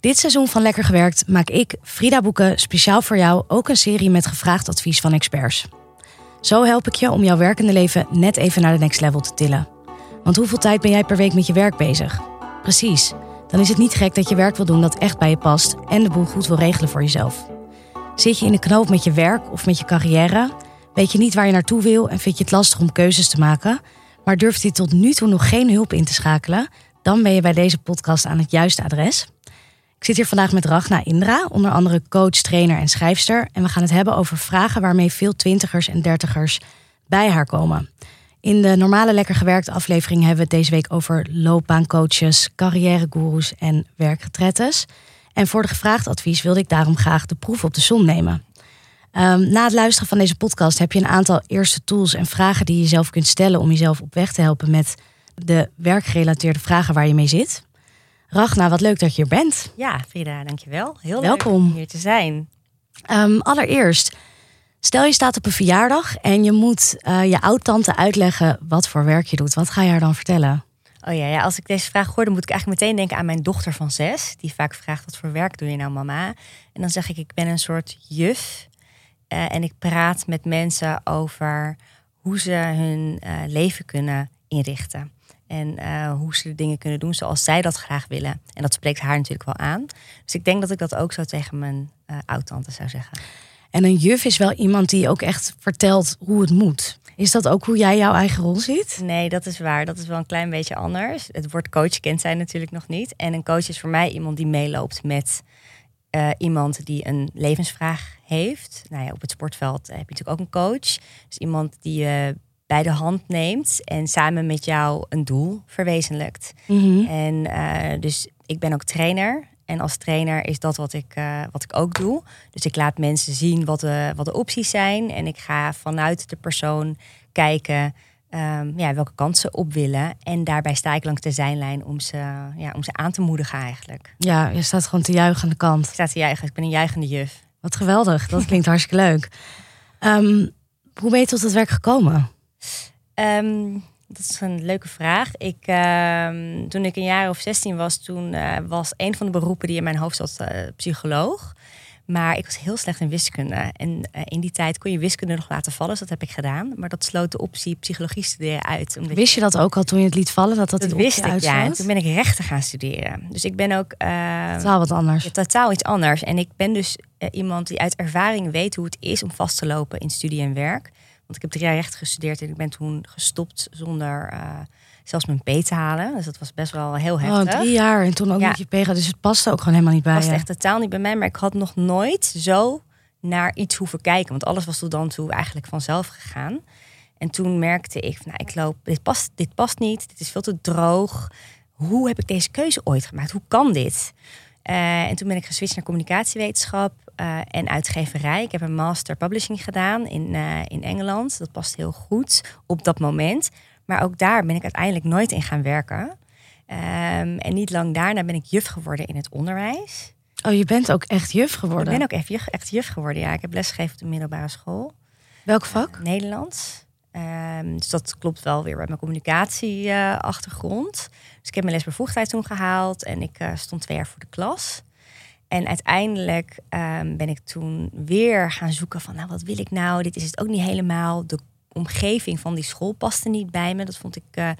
Dit seizoen van Lekker Gewerkt maak ik, Frida Boeken, speciaal voor jou ook een serie met gevraagd advies van experts. Zo help ik je om jouw werkende leven net even naar de next level te tillen. Want hoeveel tijd ben jij per week met je werk bezig? Precies, dan is het niet gek dat je werk wil doen dat echt bij je past en de boel goed wil regelen voor jezelf. Zit je in de knoop met je werk of met je carrière? Weet je niet waar je naartoe wil en vind je het lastig om keuzes te maken? Maar durft je tot nu toe nog geen hulp in te schakelen? Dan ben je bij deze podcast aan het juiste adres. Ik zit hier vandaag met Ragna Indra, onder andere coach, trainer en schrijfster. En we gaan het hebben over vragen waarmee veel twintigers en dertigers bij haar komen. In de normale Lekker Gewerkt aflevering hebben we het deze week over loopbaancoaches, carrièregoeroes en werkgetrettes. En voor de gevraagd advies wilde ik daarom graag de proef op de som nemen. Um, na het luisteren van deze podcast heb je een aantal eerste tools en vragen die je zelf kunt stellen om jezelf op weg te helpen met de werkgerelateerde vragen waar je mee zit. Ragna, wat leuk dat je hier bent. Ja, Frida, dankjewel. Heel Welkom. leuk om hier te zijn. Um, allereerst, stel je staat op een verjaardag en je moet uh, je oud-tante uitleggen wat voor werk je doet. Wat ga je haar dan vertellen? Oh ja, ja, als ik deze vraag hoor, dan moet ik eigenlijk meteen denken aan mijn dochter van zes. Die vaak vraagt, wat voor werk doe je nou mama? En dan zeg ik, ik ben een soort juf. Uh, en ik praat met mensen over hoe ze hun uh, leven kunnen inrichten. En uh, hoe ze de dingen kunnen doen zoals zij dat graag willen. En dat spreekt haar natuurlijk wel aan. Dus ik denk dat ik dat ook zo tegen mijn uh, oud-tante zou zeggen. En een juf is wel iemand die ook echt vertelt hoe het moet. Is dat ook hoe jij jouw eigen rol ziet? Nee, dat is waar. Dat is wel een klein beetje anders. Het woord coach kent zij natuurlijk nog niet. En een coach is voor mij iemand die meeloopt met uh, iemand die een levensvraag heeft. Nou ja, op het sportveld heb je natuurlijk ook een coach. Dus iemand die je bij de hand neemt en samen met jou een doel verwezenlijkt. Mm -hmm. En uh, dus ik ben ook trainer. En als trainer is dat wat ik, uh, wat ik ook doe. Dus ik laat mensen zien wat de, wat de opties zijn. En ik ga vanuit de persoon kijken um, ja, welke kant ze op willen. En daarbij sta ik langs de zijlijn om ze, ja, om ze aan te moedigen eigenlijk. Ja, je staat gewoon te juichen aan de kant. Ik sta te juichen. Ik ben een juichende juf. Wat geweldig. Dat klinkt hartstikke leuk. Um, hoe ben je tot het werk gekomen? Um, dat is een leuke vraag. Ik, uh, toen ik een jaar of 16 was, toen uh, was een van de beroepen die in mijn hoofd zat uh, psycholoog. Maar ik was heel slecht in wiskunde. En uh, in die tijd kon je wiskunde nog laten vallen. Dus dat heb ik gedaan. Maar dat sloot de optie psychologie studeren uit. Omdat Wist je dat ook al toen je het liet vallen? Dat dat, dat wist ik, ja. En toen ben ik rechten gaan studeren. Dus ik ben ook... Uh, totaal wat anders. Ja, totaal iets anders. En ik ben dus iemand die uit ervaring weet hoe het is om vast te lopen in studie en werk. Want ik heb drie jaar recht gestudeerd en ik ben toen gestopt zonder uh, zelfs mijn P te halen. Dus dat was best wel heel heftig. Oh, drie jaar en toen ook ja. nog je P. Dus het paste ook gewoon helemaal niet bij Het je. echt totaal niet bij mij. Maar ik had nog nooit zo naar iets hoeven kijken. Want alles was tot dan toe eigenlijk vanzelf gegaan. En toen merkte ik, nou, ik loop, dit past, dit past niet. Dit is veel te droog. Hoe heb ik deze keuze ooit gemaakt? Hoe kan dit? Uh, en toen ben ik geswitcht naar communicatiewetenschap uh, en uitgeverij. Ik heb een master publishing gedaan in, uh, in Engeland. Dat past heel goed op dat moment. Maar ook daar ben ik uiteindelijk nooit in gaan werken. Um, en niet lang daarna ben ik juf geworden in het onderwijs. Oh, je bent ook echt juf geworden? Ik ben ook echt juf, echt juf geworden, ja. Ik heb lesgegeven op de middelbare school. Welk vak? Nederlands. Um, dus dat klopt wel weer bij mijn communicatieachtergrond. Uh, dus ik heb mijn lesbevoegdheid toen gehaald en ik uh, stond twee jaar voor de klas. En uiteindelijk um, ben ik toen weer gaan zoeken van, nou, wat wil ik nou? Dit is het ook niet helemaal. De omgeving van die school paste niet bij me. Dat vond ik, uh,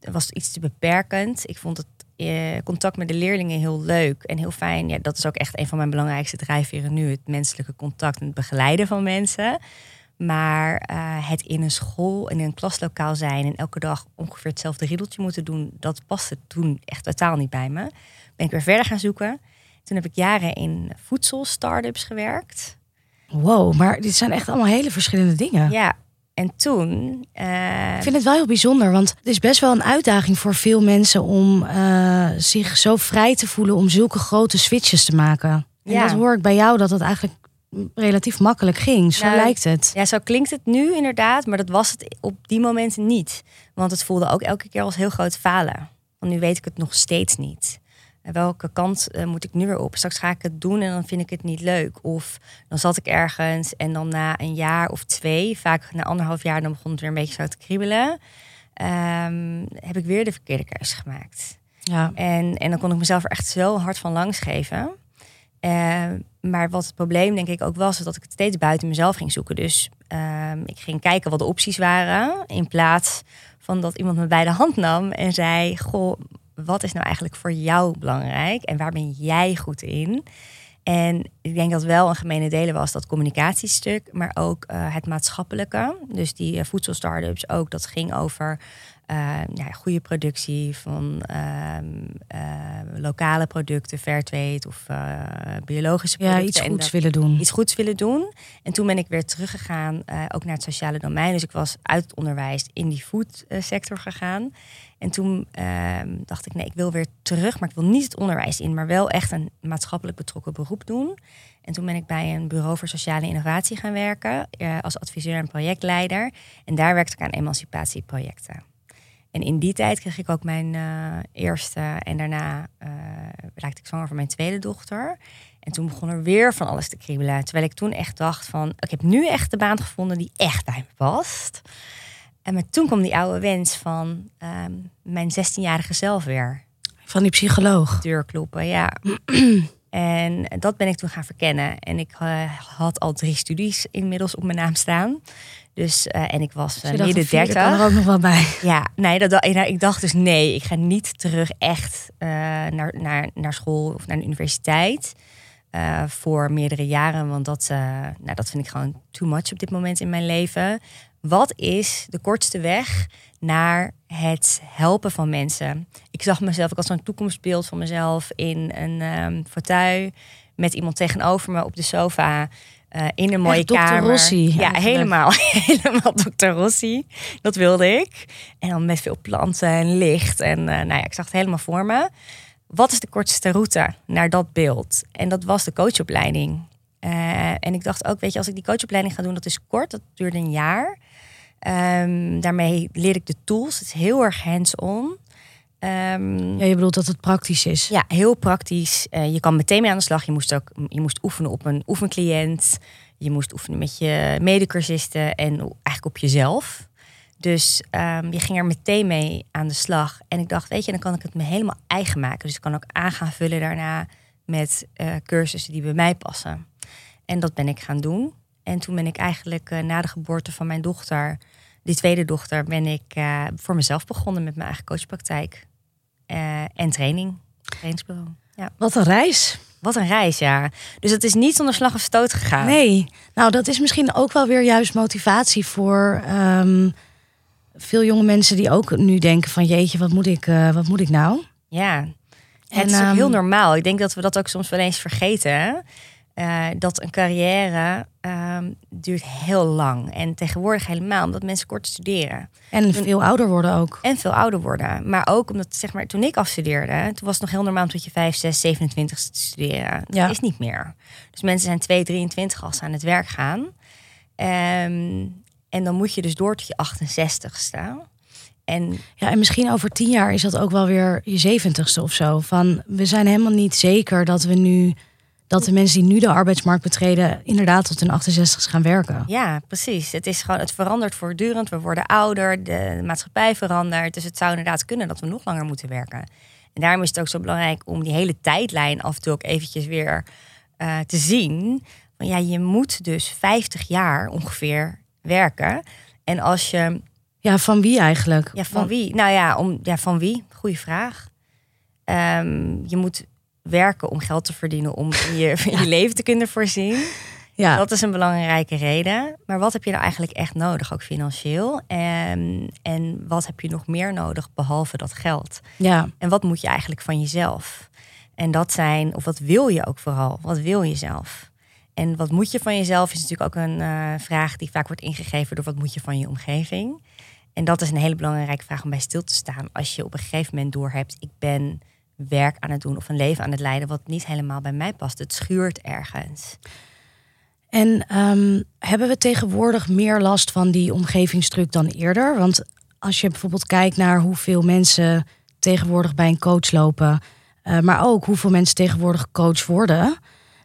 was iets te beperkend. Ik vond het uh, contact met de leerlingen heel leuk en heel fijn. Ja, dat is ook echt een van mijn belangrijkste drijfveren nu. Het menselijke contact en het begeleiden van mensen. Maar uh, het in een school, in een klaslokaal zijn en elke dag ongeveer hetzelfde riddeltje moeten doen, dat paste toen echt totaal niet bij me. Ben ik weer verder gaan zoeken. Toen heb ik jaren in voedsel-startups gewerkt. Wow, maar dit zijn echt allemaal hele verschillende dingen. Ja, en toen. Uh... Ik vind het wel heel bijzonder, want het is best wel een uitdaging voor veel mensen om uh, zich zo vrij te voelen om zulke grote switches te maken. En ja. dat hoor ik bij jou dat het eigenlijk relatief makkelijk ging. Zo nou, lijkt het. Ja, zo klinkt het nu inderdaad, maar dat was het op die momenten niet. Want het voelde ook elke keer als heel groot falen. Want nu weet ik het nog steeds niet. Welke kant uh, moet ik nu weer op? Straks ga ik het doen en dan vind ik het niet leuk. Of dan zat ik ergens en dan na een jaar of twee, vaak na anderhalf jaar, dan begon het weer een beetje zo te kriebelen. Um, heb ik weer de verkeerde keuze gemaakt. Ja. En, en dan kon ik mezelf er echt zo hard van langs geven. Eh, maar wat het probleem denk ik ook was, dat ik het steeds buiten mezelf ging zoeken. Dus ehm, ik ging kijken wat de opties waren. In plaats van dat iemand me bij de hand nam en zei: Goh, wat is nou eigenlijk voor jou belangrijk en waar ben jij goed in? En ik denk dat wel een gemene delen was dat communicatiestuk, maar ook uh, het maatschappelijke. Dus die uh, voedselstartups ook, dat ging over uh, ja, goede productie van lokale producten, fairtrade of biologische producten. Ja, iets goeds willen doen. Iets goeds willen doen. En toen ben ik weer teruggegaan, ook naar het sociale domein. Dus ik was uit het onderwijs in die foodsector gegaan. En toen ehm, dacht ik, nee, ik wil weer terug, maar ik wil niet het onderwijs in, maar wel echt een maatschappelijk betrokken beroep doen. En toen ben ik bij een bureau voor sociale innovatie gaan werken uh, als adviseur en projectleider. En daar werkte ik aan emancipatieprojecten. En in die tijd kreeg ik ook mijn uh, eerste en daarna uh, raakte ik zwanger voor mijn tweede dochter. En toen begon er weer van alles te kriebelen. Terwijl ik toen echt dacht van, ik heb nu echt de baan gevonden die echt bij me past. En maar toen kwam die oude wens van um, mijn 16-jarige zelf weer. Van die psycholoog. Deurkloppen, ja. En dat ben ik toen gaan verkennen. En ik uh, had al drie studies inmiddels op mijn naam staan. Dus, uh, en ik was uh, midden 30. kan er ook nog wel bij. Ja, nee, dat, ik dacht dus nee, ik ga niet terug echt naar, naar, naar school of naar de universiteit. voor meerdere jaren, want dat, nou, dat vind ik gewoon too much op dit moment in mijn leven wat is de kortste weg naar het helpen van mensen? Ik zag mezelf, ik had zo'n toekomstbeeld van mezelf in een um, fauteuil met iemand tegenover me op de sofa. Uh, in een mooie Echt kamer. Dr. Rossi. Ja, helemaal. helemaal Dr. Rossi. Dat wilde ik. En dan met veel planten en licht. En uh, nou ja, ik zag het helemaal voor me. Wat is de kortste route naar dat beeld? En dat was de coachopleiding. Uh, en ik dacht ook, weet je, als ik die coachopleiding ga doen, dat is kort. Dat duurde een jaar. Um, daarmee leer ik de tools. Het is heel erg hands-on. Um, ja, je bedoelt dat het praktisch is? Ja, heel praktisch. Uh, je kan meteen mee aan de slag. Je moest ook je moest oefenen op een oefencliënt. Je moest oefenen met je medecursisten en eigenlijk op jezelf. Dus um, je ging er meteen mee aan de slag. En ik dacht, weet je, dan kan ik het me helemaal eigen maken. Dus ik kan ook aan gaan vullen daarna met uh, cursussen die bij mij passen. En dat ben ik gaan doen. En toen ben ik eigenlijk uh, na de geboorte van mijn dochter, die tweede dochter, ben ik uh, voor mezelf begonnen met mijn eigen coachpraktijk uh, en training. Trainingsbureau. Ja. Wat een reis. Wat een reis, ja. Dus het is niet zonder slag of stoot gegaan. Nee, nou dat is misschien ook wel weer juist motivatie voor um, veel jonge mensen die ook nu denken van jeetje, wat moet ik, wat moet ik nou? Ja, het en, is um, heel normaal. Ik denk dat we dat ook soms wel eens vergeten. Hè? Uh, dat een carrière um, duurt heel lang. En tegenwoordig helemaal, omdat mensen kort studeren. En veel ouder worden ook. En veel ouder worden. Maar ook omdat, zeg maar, toen ik afstudeerde, toen was het nog heel normaal om tot je 5, 6, 27 te studeren. Dat ja. is niet meer. Dus mensen zijn 2, 23 als ze aan het werk gaan. Um, en dan moet je dus door tot je 68 staan. En, ja, en misschien over tien jaar is dat ook wel weer je zeventigste of zo. Van we zijn helemaal niet zeker dat we nu dat de mensen die nu de arbeidsmarkt betreden inderdaad tot hun 68 gaan werken. Ja, precies. Het is gewoon, het verandert voortdurend. We worden ouder, de maatschappij verandert. Dus het zou inderdaad kunnen dat we nog langer moeten werken. En daarom is het ook zo belangrijk om die hele tijdlijn af en toe ook eventjes weer uh, te zien. Want ja, je moet dus 50 jaar ongeveer werken. En als je. Ja, van wie eigenlijk? Ja, van wie? Nou ja, om, ja van wie? Goeie vraag. Um, je moet werken om geld te verdienen, om je, je leven te kunnen voorzien. Ja. Dat is een belangrijke reden. Maar wat heb je nou eigenlijk echt nodig, ook financieel? En, en wat heb je nog meer nodig behalve dat geld? Ja. En wat moet je eigenlijk van jezelf? En dat zijn, of wat wil je ook vooral? Wat wil je zelf? En wat moet je van jezelf is natuurlijk ook een uh, vraag die vaak wordt ingegeven door wat moet je van je omgeving. En dat is een hele belangrijke vraag om bij stil te staan. Als je op een gegeven moment doorhebt, ik ben werk aan het doen of een leven aan het leiden wat niet helemaal bij mij past. Het schuurt ergens. En um, hebben we tegenwoordig meer last van die omgevingsdruk dan eerder? Want als je bijvoorbeeld kijkt naar hoeveel mensen tegenwoordig bij een coach lopen, uh, maar ook hoeveel mensen tegenwoordig coach worden,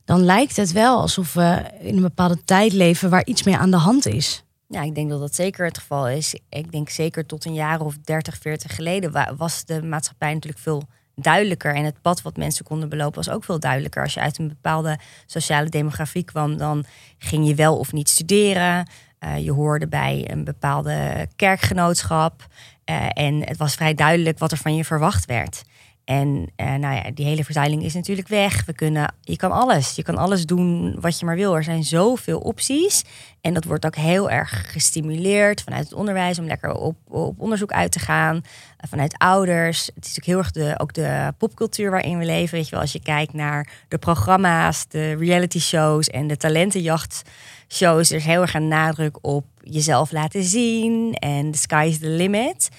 dan lijkt het wel alsof we in een bepaalde tijd leven waar iets meer aan de hand is. Ja, ik denk dat dat zeker het geval is. Ik denk zeker tot een jaar of 30, 40 geleden was de maatschappij natuurlijk veel duidelijker. En het pad wat mensen konden belopen was ook veel duidelijker. Als je uit een bepaalde sociale demografie kwam, dan ging je wel of niet studeren. Uh, je hoorde bij een bepaalde kerkgenootschap. Uh, en het was vrij duidelijk wat er van je verwacht werd. En uh, nou ja, die hele verzuiling is natuurlijk weg. We kunnen, je kan alles. Je kan alles doen wat je maar wil. Er zijn zoveel opties. En dat wordt ook heel erg gestimuleerd vanuit het onderwijs om lekker op, op onderzoek uit te gaan. Uh, vanuit ouders. Het is natuurlijk heel erg de, ook de popcultuur waarin we leven. Weet je wel, als je kijkt naar de programma's, de reality shows en de talentenjachtshows. Er is heel erg een nadruk op jezelf laten zien en the sky is the limit.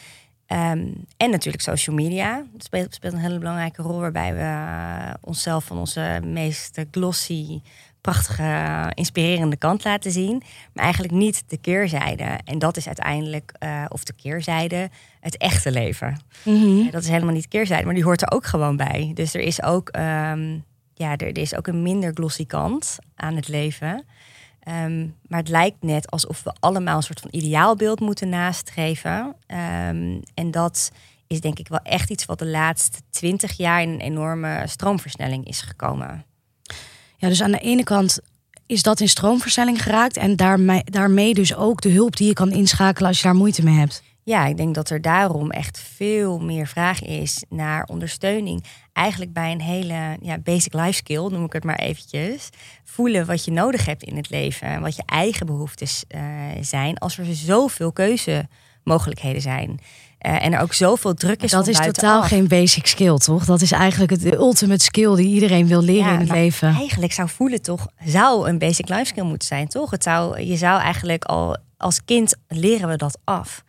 Um, en natuurlijk social media. Dat speelt, speelt, een hele belangrijke rol waarbij we uh, onszelf van onze meest glossy, prachtige, inspirerende kant laten zien. Maar eigenlijk niet de keerzijde. En dat is uiteindelijk, uh, of de keerzijde, het echte leven. Mm -hmm. Dat is helemaal niet keerzijde, maar die hoort er ook gewoon bij. Dus er is ook, um, ja, er, er is ook een minder glossy kant aan het leven. Um, maar het lijkt net alsof we allemaal een soort van ideaalbeeld moeten nastreven. Um, en dat is denk ik wel echt iets wat de laatste twintig jaar in een enorme stroomversnelling is gekomen. Ja, dus aan de ene kant is dat in stroomversnelling geraakt en daarmee dus ook de hulp die je kan inschakelen als je daar moeite mee hebt. Ja, ik denk dat er daarom echt veel meer vraag is naar ondersteuning. Eigenlijk bij een hele ja, basic life skill, noem ik het maar eventjes. Voelen wat je nodig hebt in het leven en wat je eigen behoeftes uh, zijn. Als er zoveel keuzemogelijkheden zijn. Uh, en er ook zoveel druk is. Dat is totaal geen basic skill, toch? Dat is eigenlijk het de ultimate skill die iedereen wil leren ja, in het leven. Eigenlijk zou voelen toch, zou een basic life skill moeten zijn, toch? Het zou, je zou eigenlijk al als kind leren we dat af.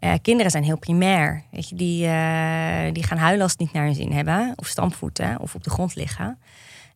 Uh, kinderen zijn heel primair. Weet je, die, uh, die gaan huilen als niet naar hun zin hebben. Of stampvoeten of op de grond liggen.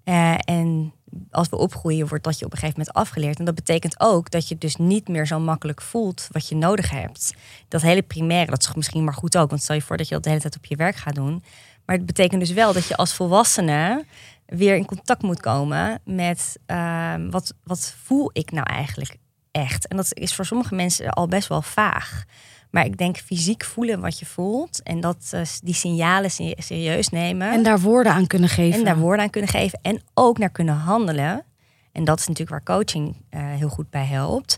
Uh, en als we opgroeien, wordt dat je op een gegeven moment afgeleerd. En dat betekent ook dat je dus niet meer zo makkelijk voelt wat je nodig hebt. Dat hele primaire, dat is misschien maar goed ook. Want stel je voor dat je dat de hele tijd op je werk gaat doen. Maar het betekent dus wel dat je als volwassene weer in contact moet komen met ehm, wat, wat voel ik nou eigenlijk echt. En dat is voor sommige mensen al best wel vaag. Maar ik denk fysiek voelen wat je voelt. En dat uh, die signalen serieus nemen. En daar woorden aan kunnen geven. En daar woorden aan kunnen geven. En ook naar kunnen handelen. En dat is natuurlijk waar coaching uh, heel goed bij helpt.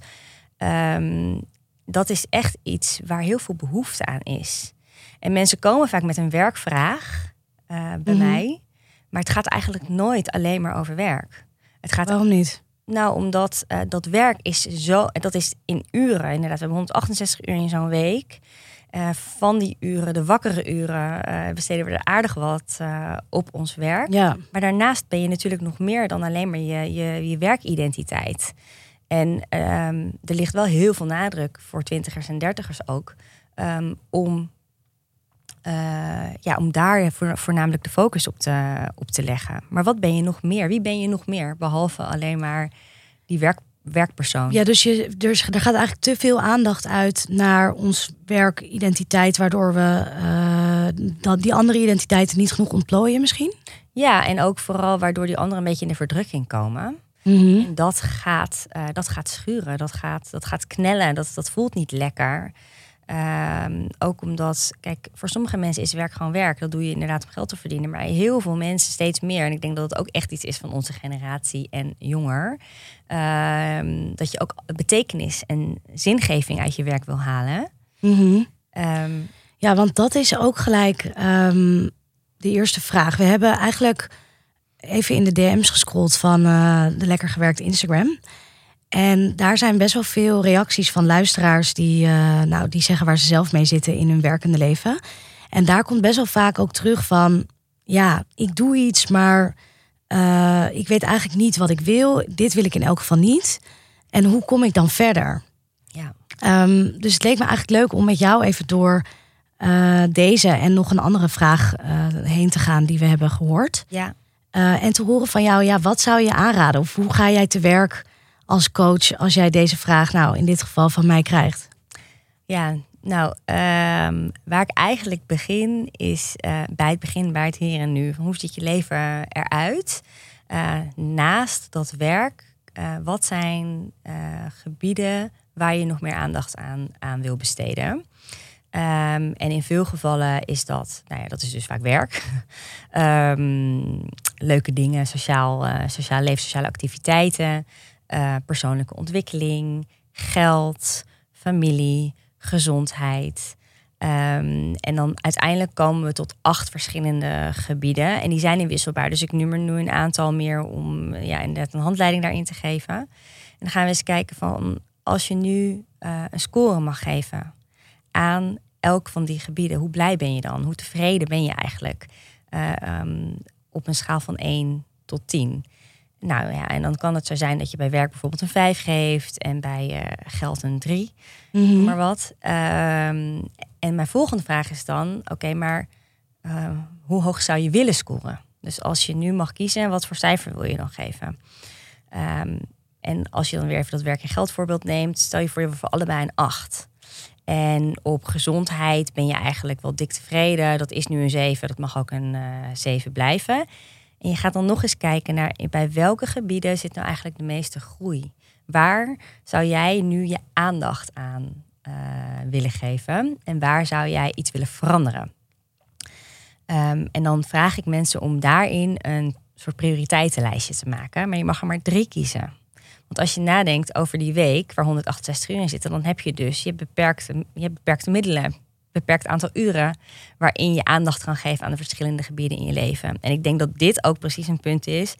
Um, dat is echt iets waar heel veel behoefte aan is. En mensen komen vaak met een werkvraag uh, bij mm -hmm. mij. Maar het gaat eigenlijk nooit alleen maar over werk. Het gaat Waarom niet? Nou, omdat uh, dat werk is zo, dat is in uren. Inderdaad, we hebben 168 uur in zo'n week. Uh, van die uren, de wakkere uren, uh, besteden we er aardig wat op ons werk. Ja. Maar daarnaast ben je natuurlijk nog meer dan alleen maar je, je, je werkidentiteit. En um, er ligt wel heel veel nadruk voor twintigers en dertigers ook um, om ja, om daar voornamelijk de focus op te, op te leggen. Maar wat ben je nog meer? Wie ben je nog meer? Behalve alleen maar die werk, werkpersoon. Ja, dus, je, dus er gaat eigenlijk te veel aandacht uit naar ons werkidentiteit, waardoor we uh, dat die andere identiteiten niet genoeg ontplooien misschien? Ja, en ook vooral waardoor die anderen een beetje in de verdrukking komen. Mm -hmm. En dat gaat, uh, dat gaat schuren, dat gaat, dat gaat knellen, dat, dat voelt niet lekker. Um, ook omdat, kijk, voor sommige mensen is werk gewoon werk. Dat doe je inderdaad om geld te verdienen. Maar heel veel mensen steeds meer. En ik denk dat het ook echt iets is van onze generatie en jonger. Um, dat je ook betekenis en zingeving uit je werk wil halen. Mm -hmm. um, ja, want dat is ook gelijk de eerste vraag. We hebben eigenlijk even in de DM's gescrolld van uh, de lekker gewerkte Instagram. En daar zijn best wel veel reacties van luisteraars die, uh, nou, die zeggen waar ze zelf mee zitten in hun werkende leven. En daar komt best wel vaak ook terug van, ja, ik doe iets, maar uh, ik weet eigenlijk niet wat ik wil. Dit wil ik in elk geval niet. En hoe kom ik dan verder? Ja. Um, dus het leek me eigenlijk leuk om met jou even door uh, deze en nog een andere vraag heen te gaan die we hebben gehoord. Ja. en te horen van jou, ja, wat zou je aanraden? Of hoe ga jij te werk? Als coach als jij deze vraag nou in dit geval van mij krijgt? Ja, nou, um, waar ik eigenlijk begin is uh, bij het begin, bij het hier en nu. Hoe ziet je leven eruit? Uh, naast dat werk, uh, wat zijn gebieden waar je nog meer aandacht aan, aan wil besteden? Ehm, en in veel gevallen is dat, nou ja, dat is dus vaak werk. Ehm, leuke dingen, sociaal, sociaal leven, sociale activiteiten, uh, persoonlijke ontwikkeling, geld, familie, gezondheid. Um, en dan uiteindelijk komen we tot acht verschillende gebieden. En die zijn inwisselbaar. Dus ik nummer nu een aantal meer om ja, inderdaad een handleiding daarin te geven. En dan gaan we eens kijken van als je nu uh, een score mag geven aan elk van die gebieden, hoe blij ben je dan? Hoe tevreden ben je eigenlijk? Uh, um, op een schaal van 1 tot 10. Nou ja, en dan kan het zo zijn dat je bij werk bijvoorbeeld een 5 geeft en bij uh, geld een 3, mm -hmm. maar wat. Um, en mijn volgende vraag is dan: oké, maar uh, hoe hoog zou je willen scoren? Dus als je nu mag kiezen, wat voor cijfer wil je dan geven? Um, en als je dan weer even dat werk en geld voorbeeld neemt, stel je voor je voor allebei een 8. En op gezondheid ben je eigenlijk wel dik tevreden. Dat is nu een 7, dat mag ook een uh, 7 blijven. En je gaat dan nog eens kijken naar bij welke gebieden zit nou eigenlijk de meeste groei. Waar zou jij nu je aandacht aan uh, willen geven? En waar zou jij iets willen veranderen? Um, en dan vraag ik mensen om daarin een soort prioriteitenlijstje te maken. Maar je mag er maar drie kiezen. Want als je nadenkt over die week waar 168 uur in zitten, dan heb je dus je beperkte, je beperkte middelen, beperkt aantal uren waarin je aandacht kan geven aan de verschillende gebieden in je leven. En ik denk dat dit ook precies een punt is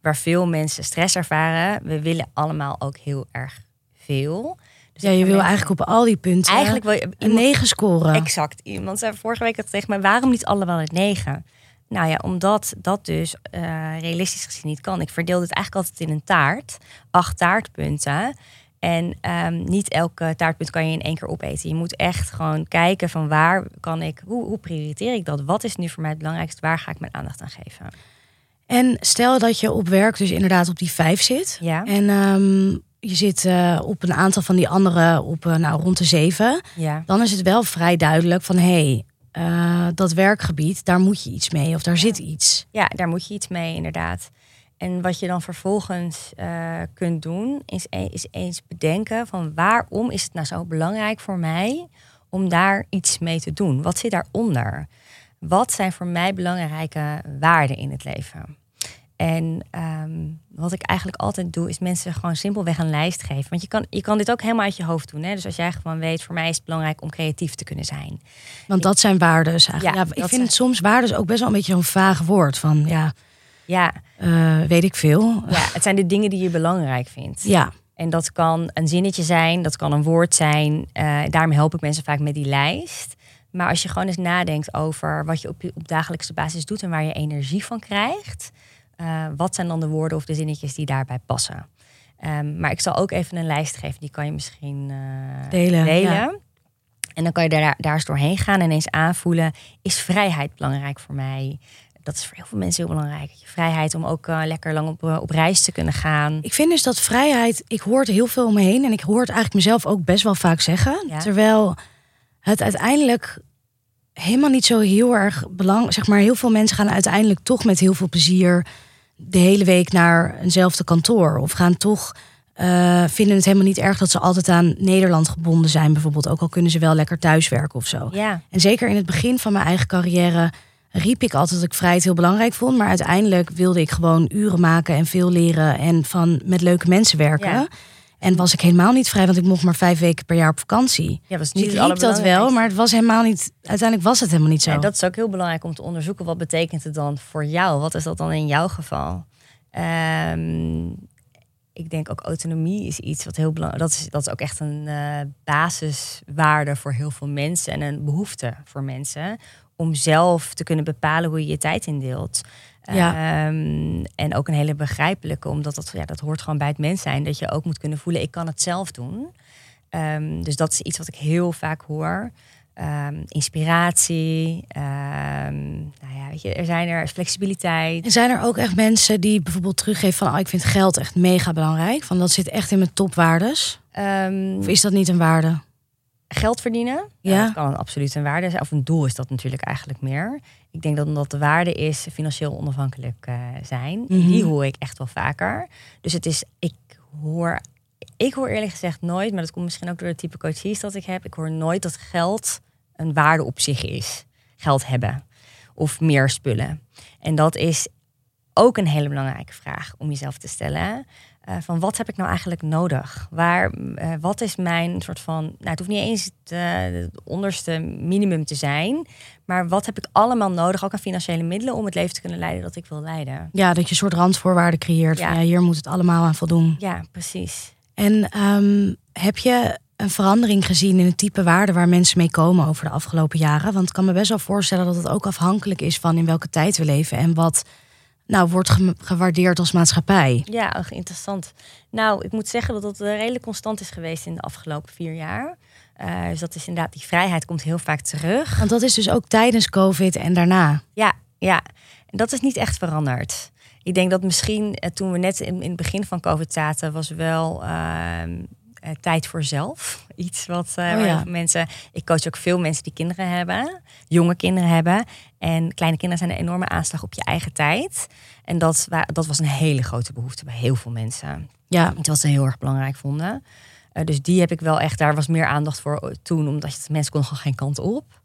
waar veel mensen stress ervaren. We willen allemaal ook heel erg veel. Dus ja, je wil eigenlijk op al die punten eigenlijk wil je, een 9 scoren. Exact. Iemand zei vorige week dat tegen mij, waarom niet allemaal een 9? Nou ja, omdat dat dus uh, realistisch gezien niet kan. Ik verdeel dit eigenlijk altijd in een taart. Acht taartpunten. En um, niet elke taartpunt kan je in één keer opeten. Je moet echt gewoon kijken van waar kan ik, hoe, hoe prioriteer ik dat? Wat is nu voor mij het belangrijkste? Waar ga ik mijn aandacht aan geven? En stel dat je op werk dus inderdaad op die vijf zit. Ja. En um, je zit uh, op een aantal van die andere op uh, nou, rond de zeven. Ja. Dan is het wel vrij duidelijk van hé, hey, uh, dat werkgebied, daar moet je iets mee of daar zit iets. Ja, daar moet je iets mee, inderdaad. En wat je dan vervolgens uh, kunt doen, is, e is eens bedenken van waarom is het nou zo belangrijk voor mij om daar iets mee te doen? Wat zit daaronder? Wat zijn voor mij belangrijke waarden in het leven? En um, wat ik eigenlijk altijd doe, is mensen gewoon simpelweg een lijst geven. Want je kan, je kan dit ook helemaal uit je hoofd doen. Hè? Dus als jij gewoon weet, voor mij is het belangrijk om creatief te kunnen zijn. Want dat zijn waarden eigenlijk. Ja, ja ik vind zijn... het soms waarden ook best wel een beetje zo'n vaag woord. Van ja, ja. Uh, weet ik veel. Ja, het zijn de dingen die je belangrijk vindt. Ja. En dat kan een zinnetje zijn, dat kan een woord zijn. Uh, daarom help ik mensen vaak met die lijst. Maar als je gewoon eens nadenkt over wat je op, op dagelijkse basis doet en waar je energie van krijgt. Uh, wat zijn dan de woorden of de zinnetjes die daarbij passen? Um, maar ik zal ook even een lijst geven, die kan je misschien uh, delen. delen. Ja. En dan kan je daar, daar eens doorheen gaan en eens aanvoelen: is vrijheid belangrijk voor mij? Dat is voor heel veel mensen heel belangrijk. Je vrijheid om ook uh, lekker lang op, op reis te kunnen gaan. Ik vind dus dat vrijheid, ik hoor het heel veel om me heen en ik hoor het eigenlijk mezelf ook best wel vaak zeggen. Ja. Terwijl het uiteindelijk helemaal niet zo heel erg belangrijk. Zeg maar, heel veel mensen gaan uiteindelijk toch met heel veel plezier de hele week naar eenzelfde kantoor. Of gaan toch uh, vinden het helemaal niet erg dat ze altijd aan Nederland gebonden zijn, bijvoorbeeld. Ook al kunnen ze wel lekker thuiswerken of zo. Ja. En zeker in het begin van mijn eigen carrière riep ik altijd dat ik vrijheid heel belangrijk vond. Maar uiteindelijk wilde ik gewoon uren maken en veel leren en van met leuke mensen werken. Ja. En was ik helemaal niet vrij, want ik mocht maar vijf weken per jaar op vakantie. Ja, was Dus niet ik riep dat wel, maar het was helemaal niet. Uiteindelijk was het helemaal niet zo. Ja, dat is ook heel belangrijk om te onderzoeken. Wat betekent het dan voor jou? Wat is dat dan in jouw geval? Um, ik denk ook autonomie is iets wat heel belangrijk is. Dat is ook echt een uh, basiswaarde voor heel veel mensen en een behoefte voor mensen om zelf te kunnen bepalen hoe je je tijd indeelt. Ja. Um, en ook een hele begrijpelijke, omdat dat, ja, dat hoort gewoon bij het mens zijn. Dat je ook moet kunnen voelen, ik kan het zelf doen. Um, dus dat is iets wat ik heel vaak hoor. Um, inspiratie. Um, nou ja, weet je, er zijn er flexibiliteit. En zijn er ook echt mensen die bijvoorbeeld teruggeven van... Oh, ik vind geld echt mega belangrijk. Van dat zit echt in mijn topwaardes. Um, of is dat niet een waarde? Geld verdienen? Ja. Nou, dat kan een absoluut een waarde zijn. Of een doel is dat natuurlijk eigenlijk meer. Ik denk dat omdat de waarde is financieel onafhankelijk uh, zijn. Mhm. Mm -hmm. Die hoor ik echt wel vaker. Dus het is, ik hoor ik hoor eerlijk gezegd nooit, maar dat komt misschien ook door de type coaches dat ik heb. Ik hoor nooit dat geld een waarde op zich is. Geld hebben of meer spullen. En dat is ook een hele belangrijke vraag om jezelf te stellen. Uh, van wat heb ik nou eigenlijk nodig? Waar, uh, wat is mijn soort van. Nou, het hoeft niet eens het onderste minimum te zijn. Maar wat heb ik allemaal nodig, ook aan financiële middelen, om het leven te kunnen leiden dat ik wil leiden? Ja, dat je een soort randvoorwaarden creëert. Ja. Van, ja hier moet het allemaal aan voldoen. Ja, precies. En um, heb je een verandering gezien in het type waarde waar mensen mee komen over de afgelopen jaren? Want ik kan me best wel voorstellen dat het ook afhankelijk is van in welke tijd we leven en wat nou, wordt gewaardeerd als maatschappij. Ja, interessant. Nou, ik moet zeggen dat dat redelijk constant is geweest in de afgelopen vier jaar. Uh, dus dat is inderdaad, die vrijheid komt heel vaak terug. Want dat is dus ook tijdens COVID en daarna. Ja, ja. En dat is niet echt veranderd. Ik denk dat misschien eh, toen we net in, in het begin van COVID zaten, was wel uh, uh, tijd voor zelf. Iets wat uh, oh, ja. mensen. Ik coach ook veel mensen die kinderen hebben, jonge kinderen hebben. En kleine kinderen zijn een enorme aanslag op je eigen tijd. En dat, dat was een hele grote behoefte bij heel veel mensen. Ja. Iets wat ze heel erg belangrijk vonden. Uh, dus die heb ik wel echt, daar was meer aandacht voor toen, omdat je, mensen konden gewoon geen kant op.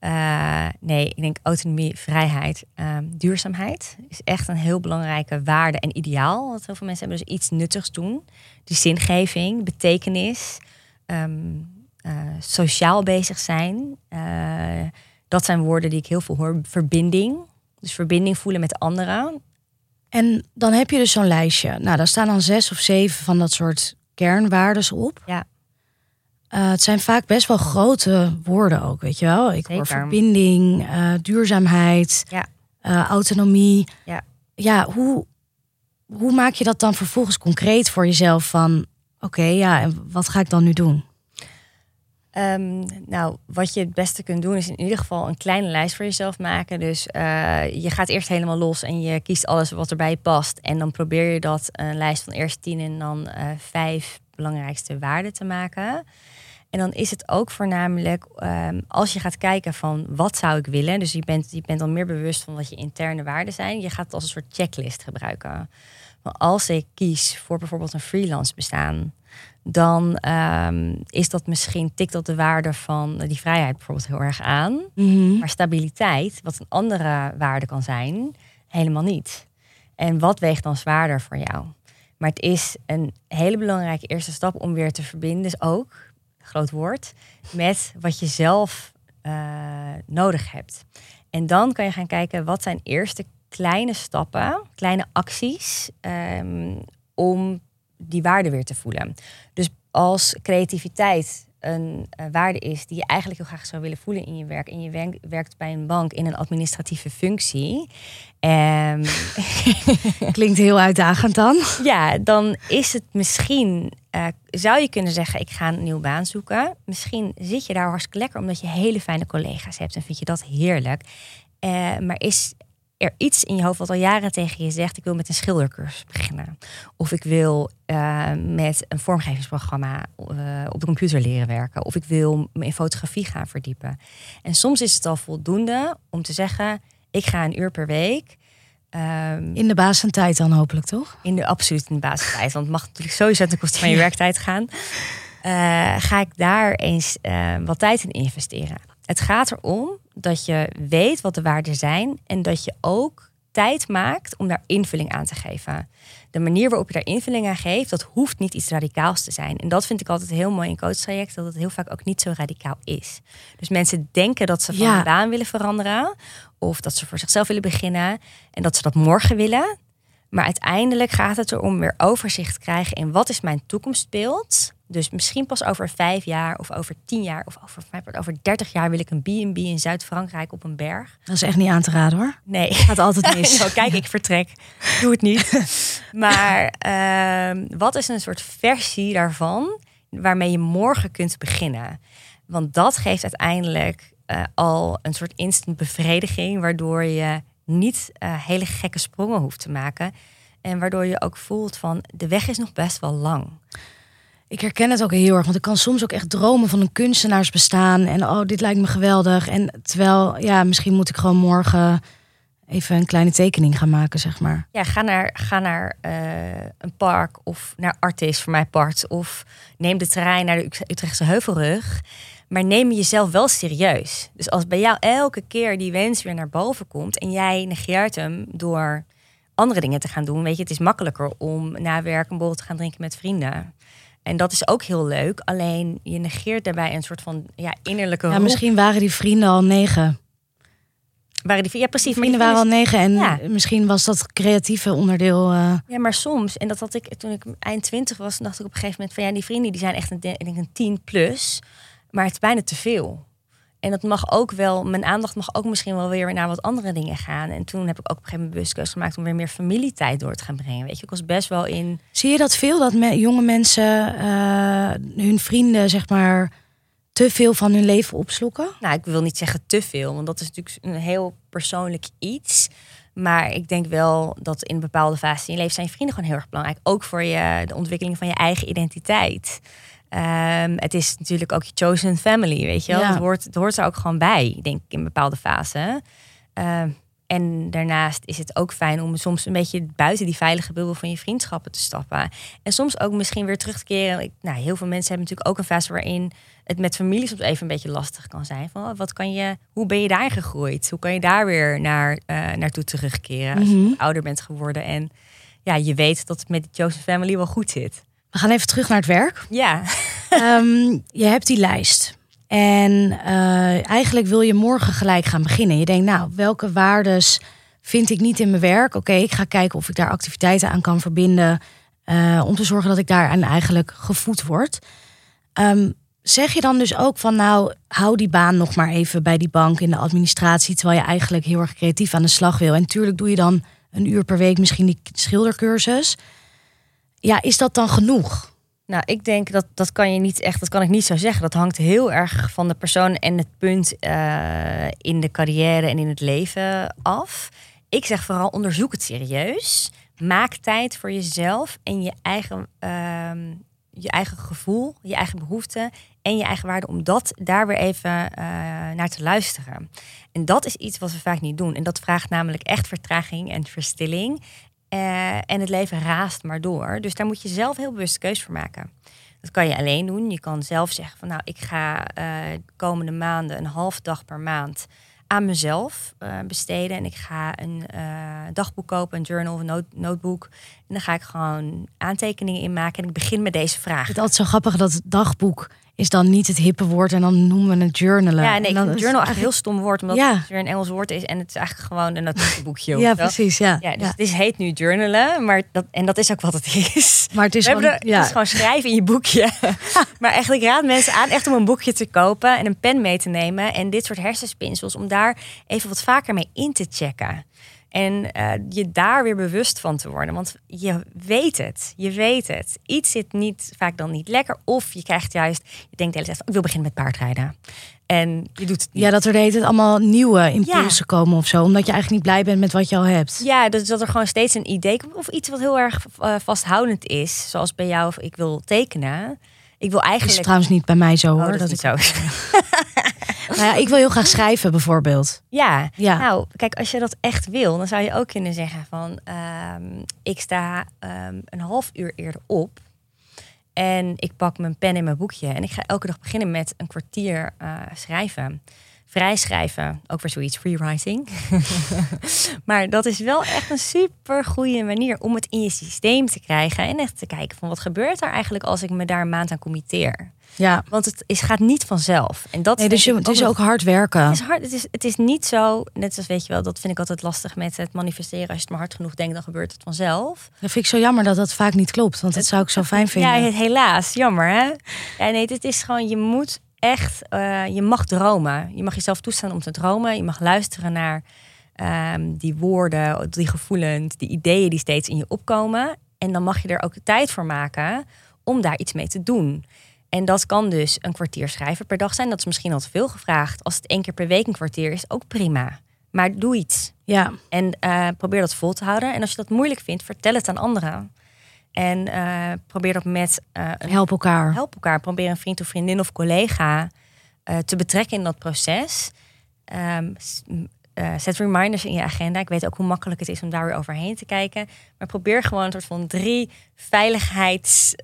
Uh, nee, ik denk autonomie, vrijheid, uh, duurzaamheid is echt een heel belangrijke waarde en ideaal. Wat heel veel mensen hebben. Dus iets nuttigs doen. Die zingeving, betekenis, um, uh, sociaal bezig zijn. Uh, dat zijn woorden die ik heel veel hoor. Verbinding. Dus verbinding voelen met anderen. En dan heb je dus zo'n lijstje. Nou, daar staan dan zes of zeven van dat soort kernwaardes op. Ja. Uh, het zijn vaak best wel grote woorden ook, weet je wel. Ik hoor verbinding, uh, duurzaamheid, ja. uh, autonomie. Ja, ja hoe, hoe maak je dat dan vervolgens concreet voor jezelf van... oké, okay, ja, en wat ga ik dan nu doen? Um, nou, wat je het beste kunt doen is in ieder geval een kleine lijst voor jezelf maken. Dus je gaat eerst helemaal los en je kiest alles wat erbij past. En dan probeer je dat een lijst van eerst tien en dan vijf belangrijkste waarden te maken. En dan is het ook voornamelijk um, als je gaat kijken van wat zou ik willen. Dus je bent, je bent dan meer bewust van wat je interne waarden zijn. Je gaat het als een soort checklist gebruiken. Maar als ik kies voor bijvoorbeeld een freelance bestaan, dan um, is dat misschien tikt dat de waarde van die vrijheid bijvoorbeeld heel erg aan. Mm -hmm. Maar stabiliteit, wat een andere waarde kan zijn, helemaal niet. En wat weegt dan zwaarder voor jou? Maar het is een hele belangrijke eerste stap om weer te verbinden, dus ook, groot woord, met wat je zelf uh, nodig hebt. En dan kan je gaan kijken wat zijn eerste kleine stappen, kleine acties um, om die waarde weer te voelen. Dus als creativiteit een uh, waarde is die je eigenlijk heel graag zou willen voelen in je werk. En je werkt bij een bank in een administratieve functie. Um, Klinkt heel uitdagend dan. Ja, dan is het misschien, uh, zou je kunnen zeggen, ik ga een nieuwe baan zoeken. Misschien zit je daar hartstikke lekker omdat je hele fijne collega's hebt en vind je dat heerlijk. Uh, maar is er iets in je hoofd wat al jaren tegen je zegt: ik wil met een schildercursus beginnen. Of ik wil uh, met een vormgevingsprogramma uh, op de computer leren werken. Of ik wil me in fotografie gaan verdiepen. En soms is het al voldoende om te zeggen: ik ga een uur per week. Um, in de basentijd dan hopelijk, toch? In de absoluut in de basentijd. Want het mag natuurlijk sowieso ten koste van je werktijd gaan. Uh, ga ik daar eens wat tijd in investeren. Het gaat erom dat je weet wat de waarden zijn en dat je ook tijd maakt om daar invulling aan te geven. De manier waarop je daar invulling aan geeft, dat hoeft niet iets radicaals te zijn. En dat vind ik altijd heel mooi in coachtraject, dat het heel vaak ook niet zo radicaal is. Dus mensen denken dat ze van ja. baan willen veranderen, of dat ze voor zichzelf willen beginnen en dat ze dat morgen willen. Maar uiteindelijk gaat het erom weer overzicht te krijgen in wat is mijn toekomstbeeld. Dus misschien pas over vijf jaar of over tien jaar of over, over dertig jaar wil ik een B&B in Zuid-Frankrijk op een berg. Dat is echt niet aan te raden hoor. Nee. Gaat altijd mis. nou, kijk, ik vertrek. Doe het niet. maar uh, wat is een soort versie daarvan waarmee je morgen kunt beginnen? Want dat geeft uiteindelijk uh, al een soort instant bevrediging, waardoor je niet uh, hele gekke sprongen hoeft te maken. En waardoor je ook voelt van de weg is nog best wel lang. Ik herken het ook heel erg, want ik kan soms ook echt dromen van een kunstenaarsbestaan. En oh, dit lijkt me geweldig. En terwijl, ja, misschien moet ik gewoon morgen even een kleine tekening gaan maken, zeg maar. Ja, ga naar, ga naar uh, een park of naar Artis voor mijn part. Of neem de trein naar de Utrechtse Heuvelrug. Maar neem jezelf wel serieus. Dus als bij jou elke keer die wens weer naar boven komt en jij negeert hem door andere dingen te gaan doen, weet je, het is makkelijker om na werk een borrel te gaan drinken met vrienden. En dat is ook heel leuk. Alleen je negeert daarbij een soort van ja, innerlijke. Ja, misschien waren die vrienden al negen. Waren die, ja, precies. Vrienden waren al negen en misschien was dat creatieve onderdeel. Uh... Ja, maar soms, en dat had ik toen ik eind twintig was, dacht ik op een gegeven moment van ja, die vrienden die zijn echt een, denk een tien plus. Maar het is bijna te veel. En dat mag ook wel, mijn aandacht mag ook misschien wel weer naar wat andere dingen gaan. En toen heb ik ook op een gegeven moment bewust gemaakt om weer meer familietijd door te gaan brengen. Weet je, ik was best wel in. Zie je dat veel, dat jonge mensen uh, hun vrienden, zeg maar, te veel van hun leven opslokken? Nou, ik wil niet zeggen te veel, want dat is natuurlijk een heel persoonlijk iets. Maar ik denk wel dat in bepaalde fases in je leven zijn je vrienden gewoon heel erg belangrijk. Ook voor je, de ontwikkeling van je eigen identiteit. Um, het is natuurlijk ook je chosen family, weet je wel. Het, hoort, het hoort er ook gewoon bij, denk ik, in bepaalde fasen. Um, en daarnaast is het ook fijn om soms een beetje buiten die veilige bubbel van je vriendschappen te stappen. En soms ook misschien weer terug te keren. Nou, heel veel mensen hebben natuurlijk ook een fase waarin het met familie soms even een beetje lastig kan zijn. Van, oh, wat kan je, hoe ben je daar gegroeid? Hoe kan je daar weer naar, uh, naartoe terugkeren als je mhm. ouder bent geworden? En ja, je weet dat het met de Chosen Family wel goed zit. We gaan even terug naar het werk. Ja. um, je hebt die lijst. En uh, eigenlijk wil je morgen gelijk gaan beginnen. Je denkt, nou, welke waardes vind ik niet in mijn werk? Oké, ik ga kijken of ik daar activiteiten aan kan verbinden. Uh, om te zorgen dat ik daaraan eigenlijk gevoed word. Um, zeg je dan dus ook van, nou, hou die baan nog maar even bij die bank in de administratie. Terwijl je eigenlijk heel erg creatief aan de slag wil. En tuurlijk doe je dan een uur per week misschien die schildercursus. Ja, is dat dan genoeg? Nou, ik denk dat dat kan je niet echt, dat kan ik niet zo zeggen. Dat hangt heel erg van de persoon en het punt uh, in de carrière en in het leven af. Ik zeg vooral onderzoek het serieus. Maak tijd voor jezelf en je eigen, uh, je eigen gevoel, je eigen behoeften en je eigen waarde, om dat daar weer even uh, naar te luisteren. En dat is iets wat we vaak niet doen. En dat vraagt namelijk echt vertraging en verstilling. Uh, en het leven raast maar door. Dus daar moet je zelf heel bewust keus voor maken. Dat kan je alleen doen. Je kan zelf zeggen van nou, ik ga uh, komende maanden een half dag per maand aan mezelf uh, besteden. En ik ga een dagboek kopen, een journal of een notebook. En dan ga ik gewoon aantekeningen in maken. En ik begin met deze vraag. Het is altijd zo grappig dat het dagboek is dan niet het hippe woord en dan noemen we het journalen. Ja, nee, ik vind journal eigenlijk een heel stom woord, omdat ja. het weer een Engels woord is en het is eigenlijk gewoon een natuurboekje. ja, precies, ja. ja dus het heet nu journalen, maar dat, en dat is ook wat het is. Maar het is, gewoon, er, ja. het is gewoon schrijven in je boekje. maar eigenlijk raad mensen aan echt om een boekje te kopen en een pen mee te nemen en dit soort hersenspinsels om daar even wat vaker mee in te checken. En uh, je daar weer bewust van te worden. Want je weet het. Je weet het. Iets zit niet, vaak dan niet lekker. Of je krijgt juist, je denkt de hele tijd, ik wil beginnen met paardrijden. En je doet het niet. Ja, dat er de hele tijd allemaal nieuwe impulsen komen of zo. Omdat je eigenlijk niet blij bent met wat je al hebt. Ja, dus dat er gewoon steeds een idee komt. Of iets wat heel erg uh, vasthoudend is. Zoals bij jou, of ik wil tekenen. Ik wil eigenlijk. Dat is trouwens niet bij mij zo oh, hoor. dat, dat is ik... zo. nou ja, ik wil heel graag schrijven bijvoorbeeld. Ja. ja, nou kijk, als je dat echt wil, dan zou je ook kunnen zeggen van um, ik sta um, een half uur eerder op. En ik pak mijn pen en mijn boekje. En ik ga elke dag beginnen met een kwartier uh, schrijven vrijschrijven. Ook weer zoiets, free writing. maar dat is wel echt een super goede manier om het in je systeem te krijgen. En echt te kijken van wat gebeurt er eigenlijk als ik me daar een maand aan committeer. Ja. Want het is, gaat niet vanzelf. En dat nee, dus je, het is ook hard werken. Het is, hard, het, is, het is niet zo, net als weet je wel, dat vind ik altijd lastig met het manifesteren. Als je het maar hard genoeg denkt, dan gebeurt het vanzelf. Dat vind ik zo jammer dat dat vaak niet klopt. Want dat zou ik zo fijn vinden. Ja, helaas. Jammer hè. Ja, nee, het is gewoon, je moet echt, uh, je mag dromen. Je mag jezelf toestaan om te dromen. Je mag luisteren naar um, die woorden, die gevoelens, die ideeën die steeds in je opkomen. En dan mag je er ook de tijd voor maken om daar iets mee te doen. En dat kan dus een kwartier schrijven per dag zijn. Dat is misschien al te veel gevraagd. Als het één keer per week een kwartier is, ook prima. Maar doe iets. Ja. En uh, probeer dat vol te houden. En als je dat moeilijk vindt, vertel het aan anderen. En uh, probeer dat met. Uh, help elkaar. Help elkaar. Probeer een vriend of vriendin of collega uh, te betrekken in dat proces. Um, zet reminders in je agenda. Ik weet ook hoe makkelijk het is om daar weer overheen te kijken. Maar probeer gewoon een soort van drie veiligheids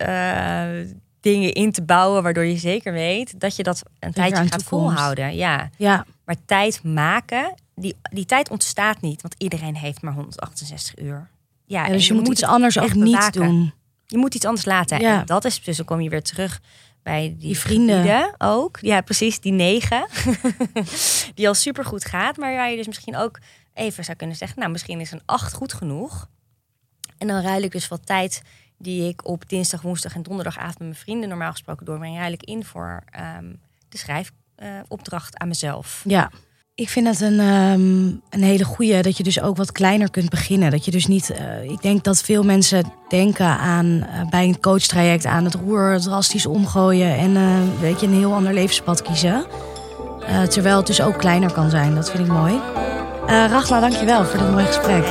dingen in te bouwen, waardoor je zeker weet dat je dat een je tijdje gaat volhouden. Ja. Ja, Maar tijd maken, die, die tijd ontstaat niet, want iedereen heeft maar 168 uur. Ja, en en dus je, moet iets anders ook niet doen. Je moet iets anders laten. Ja. En dat is dus, dan kom je weer terug bij die, Die vrienden. ook. Ja, precies, die negen. die al supergoed gaat, maar waar je dus misschien ook even zou kunnen zeggen, nou, misschien is een acht goed genoeg. En dan ruil ik dus wat tijd die ik op dinsdag, woensdag en donderdagavond met mijn vrienden normaal gesproken doorbreng, ruil ik in voor ehm, de schrijfopdracht aan mezelf. Ja. Ik vind het een, ehm, een hele goeie dat je dus ook wat kleiner kunt beginnen. Dat je dus niet. eh, ik denk dat veel mensen denken aan eh, bij een coachtraject aan het roer drastisch omgooien en eh, weet je, een heel ander levenspad kiezen. Terwijl het dus ook kleiner kan zijn. Dat vind ik mooi. Rachla, dankjewel voor dit mooie gesprek.